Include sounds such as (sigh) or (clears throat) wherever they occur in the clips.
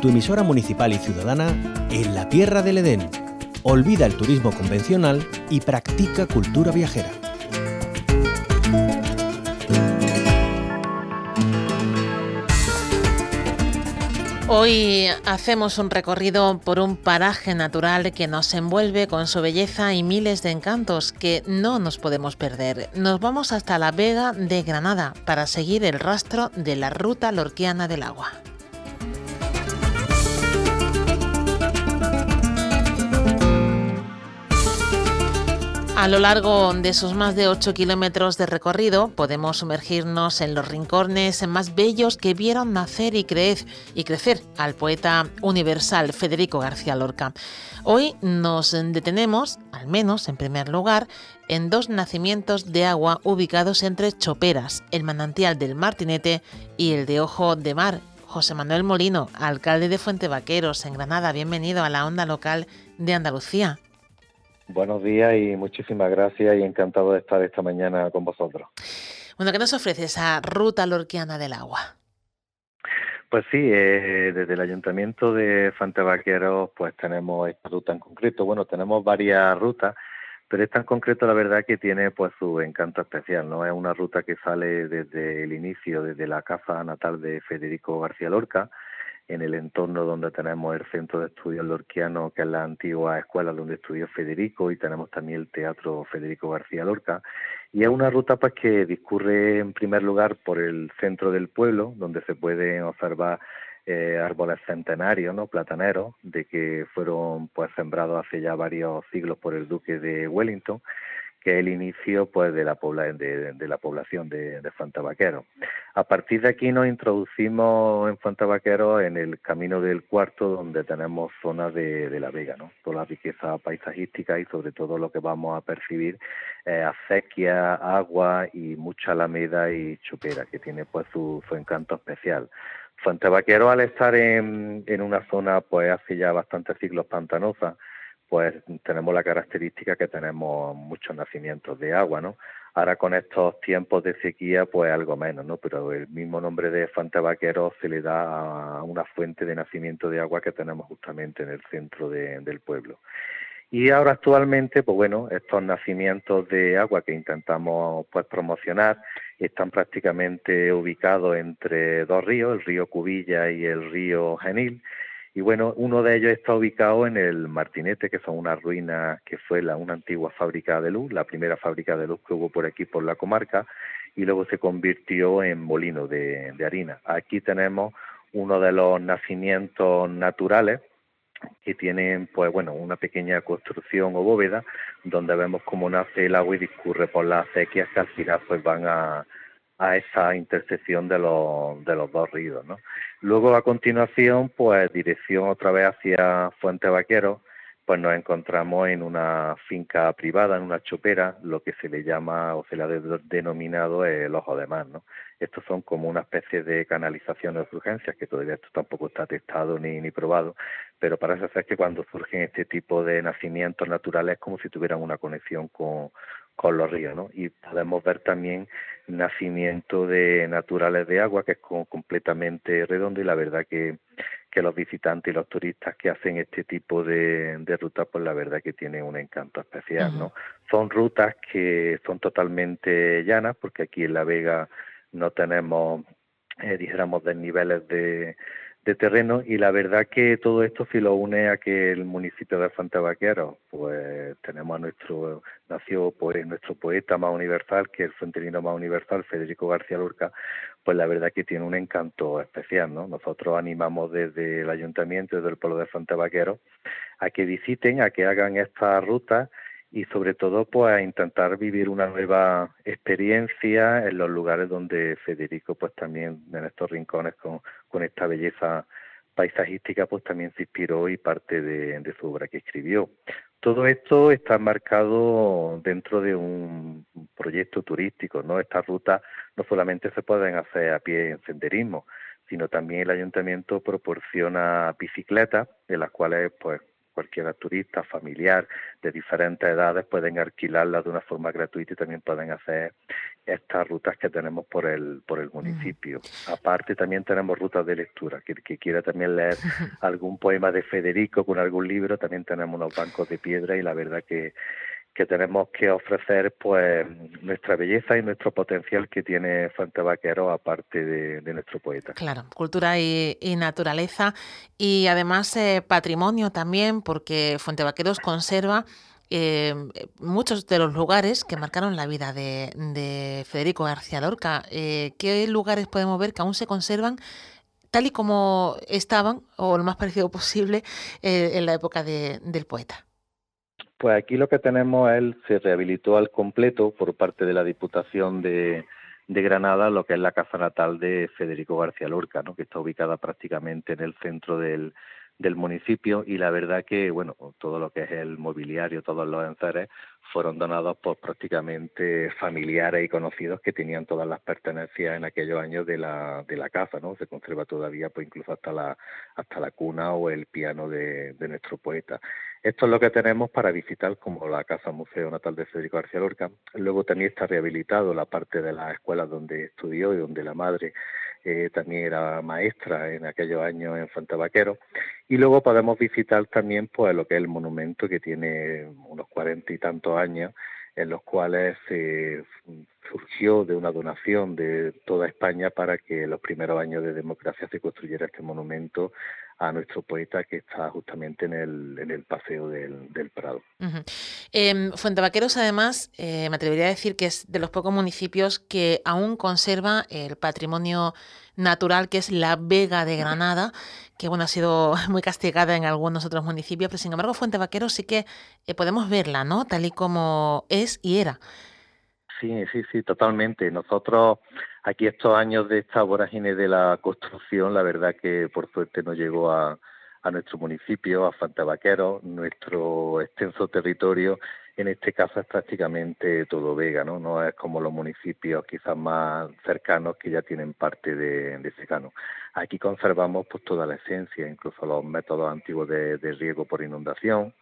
tu emisora municipal y ciudadana en la Tierra del Edén. Olvida el turismo convencional y practica cultura viajera. Hoy hacemos un recorrido por un paraje natural que nos envuelve con su belleza y miles de encantos que no nos podemos perder. Nos vamos hasta la Vega de Granada para seguir el rastro de la ruta lorquiana del agua. A lo largo de sus más de 8 kilómetros de recorrido podemos sumergirnos en los rincones más bellos que vieron nacer y, y crecer al poeta universal Federico García Lorca. Hoy nos detenemos, al menos en primer lugar, en dos nacimientos de agua ubicados entre Choperas, el manantial del Martinete y el de Ojo de Mar. José Manuel Molino, alcalde de Fuente Vaqueros, en Granada, bienvenido a la onda local de Andalucía. Buenos días y muchísimas gracias y encantado de estar esta mañana con vosotros. Bueno, ¿qué nos ofrece esa ruta lorquiana del agua? Pues sí, eh, desde el Ayuntamiento de Fantevaqueros pues tenemos esta ruta en concreto. Bueno, tenemos varias rutas, pero esta en concreto la verdad que tiene pues su encanto especial, ¿no? Es una ruta que sale desde el inicio, desde la casa natal de Federico García Lorca, en el entorno donde tenemos el Centro de Estudios Lorquiano, que es la antigua escuela donde estudió Federico, y tenemos también el Teatro Federico García Lorca. Y es una ruta pues que discurre en primer lugar por el centro del pueblo, donde se pueden observar eh, árboles centenarios, ¿no? plataneros, de que fueron pues sembrados hace ya varios siglos por el duque de Wellington que es el inicio pues de la, de, la población de, de Fantabaquero. A partir de aquí nos introducimos en Fantabaquero en el camino del cuarto donde tenemos zonas de, la Vega, ¿no? toda la riqueza paisajística y sobre todo lo que vamos a percibir eh, acequia, agua y mucha alameda y chupera que tiene pues su, su encanto especial. Fantabaquero al estar en, en una zona pues hace ya bastantes siglos pantanosa, pues tenemos la característica que tenemos muchos nacimientos de agua, ¿no? Ahora con estos tiempos de sequía, pues algo menos, ¿no? Pero el mismo nombre de Fantabaquero se le da a una fuente de nacimiento de agua que tenemos justamente en el centro del pueblo. Y ahora actualmente, pues bueno, estos nacimientos de agua que intentamos pues promocionar están prácticamente ubicados entre dos ríos, el río Cubilla y el río Genil, y bueno, uno de ellos está ubicado en el Martinete, que son unas ruinas que fue la, una antigua fábrica de luz, la primera fábrica de luz que hubo por aquí, por la comarca, y luego se convirtió en molino de, harina. Aquí tenemos uno de los nacimientos naturales que tienen pues bueno una pequeña construcción o bóveda donde vemos cómo nace el agua y discurre por las acequias que al final pues van a, a esa intersección de los, de los dos ríos. ¿no? Luego, a continuación, pues dirección otra vez hacia Fuente Vaquero, pues nos encontramos en una finca privada, en una chopera, lo que se le llama o se le ha denominado el ojo de mar. ¿no? Estos son como una especie de canalizaciones de urgencias, que todavía esto tampoco está testado ni, ni probado, pero parece ser que cuando surgen este tipo de nacimientos naturales es como si tuvieran una conexión con, con los ríos, ¿no? Y podemos ver también nacimiento de naturales de agua que es completamente redondo y la verdad que, que los visitantes y los turistas que hacen este tipo de, de rutas, pues la verdad que tienen un encanto especial, ¿no? Son rutas que son totalmente llanas porque aquí en La Vega no tenemos, eh, dijéramos, desniveles de de terreno y la verdad que todo esto si lo une a que el municipio de Santa Vaquero pues tenemos a nuestro nació pues nuestro poeta más universal que es el fuenterino más universal Federico García Lorca pues la verdad que tiene un encanto especial no nosotros animamos desde el ayuntamiento desde el pueblo de Santa Vaquero a que visiten a que hagan esta ruta y sobre todo pues a intentar vivir una nueva experiencia en los lugares donde Federico pues también en estos rincones con, esta belleza paisajística pues también se inspiró y parte de, de, su obra que escribió. Todo esto está marcado dentro de un proyecto turístico, ¿no? Estas rutas no solamente se pueden hacer a pie en senderismo, sino también el ayuntamiento proporciona bicicletas, en las cuales pues cualquier turista, familiar de diferentes edades pueden alquilarla de una forma gratuita y también pueden hacer estas rutas que tenemos por el por el municipio. Aparte también tenemos rutas de lectura, que, que quiera también leer (laughs) algún poema de Federico con algún libro, también tenemos unos bancos de piedra y la verdad que que tenemos que ofrecer pues nuestra belleza y nuestro potencial que tiene Fuente Vaquero aparte de, nuestro poeta. Claro, cultura y, naturaleza y además eh, patrimonio también porque Fuente Vaqueros conserva eh, muchos de los lugares que marcaron la vida de, Federico García Lorca. Eh, ¿Qué lugares podemos ver que aún se conservan tal y como estaban, o lo más parecido posible, eh, en la época del poeta? Pues aquí lo que tenemos, él se rehabilitó al completo por parte de la Diputación de, de Granada, lo que es la casa natal de Federico García Lorca, ¿no? que está ubicada prácticamente en el centro del, del municipio y la verdad que bueno todo lo que es el mobiliario todos los enseres fueron donados por prácticamente familiares y conocidos que tenían todas las pertenencias en aquellos años de la de la casa no se conserva todavía pues incluso hasta la hasta la cuna o el piano de, de nuestro poeta. Esto es lo que tenemos para visitar como la casa museo natal de Federico García Lorca. Luego también está rehabilitado la parte de las escuelas donde estudió y donde la madre eh, también era maestra en aquellos años en Fantabaquero. Y luego podemos visitar también pues lo que es el monumento que tiene unos cuarenta y tantos años, en los cuales se surgió de una donación de toda España para que en los primeros años de democracia se construyera este monumento a nuestro poeta que está justamente en el, en el paseo del, Prado. Uh Fuentevaqueros, además, eh, me atrevería a decir que es de los pocos municipios que aún conserva el patrimonio natural que es la Vega de Granada, que bueno, ha sido (laughs) muy castigada en algunos otros municipios, pero sin embargo Fuentevaqueros sí que eh, podemos verla, ¿no? Tal y como es y era. Sí, sí, sí, totalmente. Nosotros aquí estos años de esta vorágine de la construcción, la verdad que por suerte nos llegó a, nuestro municipio, a Fantabaquero, nuestro extenso territorio, en este caso es prácticamente todo Vega, ¿no? No es como los municipios quizás más cercanos que ya tienen parte de, de secano. Aquí conservamos pues toda la esencia, incluso los métodos antiguos de, de riego por inundación,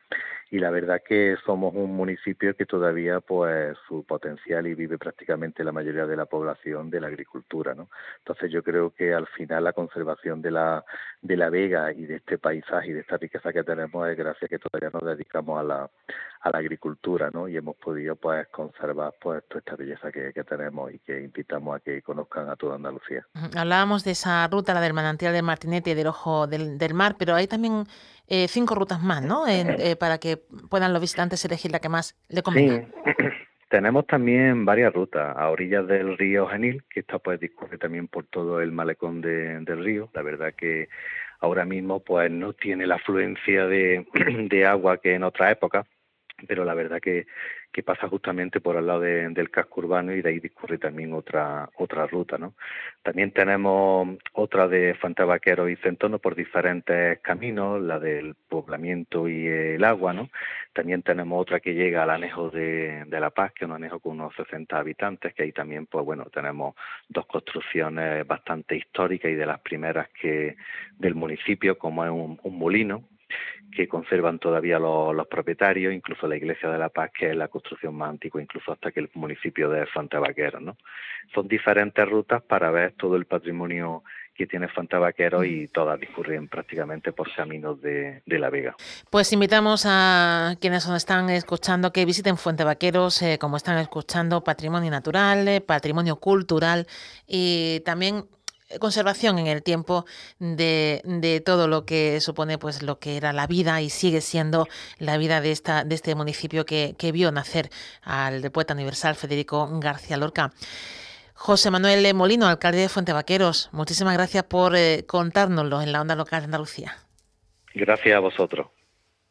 y la verdad que somos un municipio que todavía pues su potencial y vive prácticamente la mayoría de la población de la agricultura no entonces yo creo que al final la conservación de la de la vega y de este paisaje y de esta riqueza que tenemos es gracias a que todavía nos dedicamos a la a la agricultura no y hemos podido pues conservar pues toda esta belleza que, tenemos y que invitamos a que conozcan a toda Andalucía. Hablábamos de esa ruta la del manantial de Martinete y del ojo del, del mar pero hay también eh, cinco rutas más, ¿no? Eh, para que puedan los visitantes elegir la que más le convenga. Sí. (clears throat) Tenemos también varias rutas a orillas del río Genil, que esta pues discurre también por todo el malecón de, del río. La verdad que ahora mismo pues no tiene la afluencia de, (clears throat) de agua que en otra época, pero la verdad que pasa justamente por al lado del casco urbano y de ahí discurre también otra otra ruta, ¿no? También tenemos otra de Fantabaquero y Centono por diferentes caminos, la del poblamiento y el agua, ¿no? También tenemos otra que llega al anejo de, La Paz, que es un anejo con unos 60 habitantes, que ahí también, pues bueno, tenemos dos construcciones bastante históricas y de las primeras que del municipio, como es un molino, que conservan todavía los, propietarios, incluso la Iglesia de la Paz, que es la construcción más antigua, incluso hasta que el municipio de Fantabaquero, ¿no? Son diferentes rutas para ver todo el patrimonio que tiene Fantabaquero y todas discurren prácticamente por caminos de, La Vega. Pues invitamos a quienes nos están escuchando que visiten Fuente Vaqueros, eh, como están escuchando, patrimonio natural, eh, patrimonio cultural y también conservación en el tiempo de, de, todo lo que supone pues lo que era la vida y sigue siendo la vida de esta de este municipio que, que vio nacer al poeta universal Federico García Lorca. José Manuel Molino, alcalde de Fuente Vaqueros, muchísimas gracias por eh, contárnoslo en la onda local de Andalucía. Gracias a vosotros.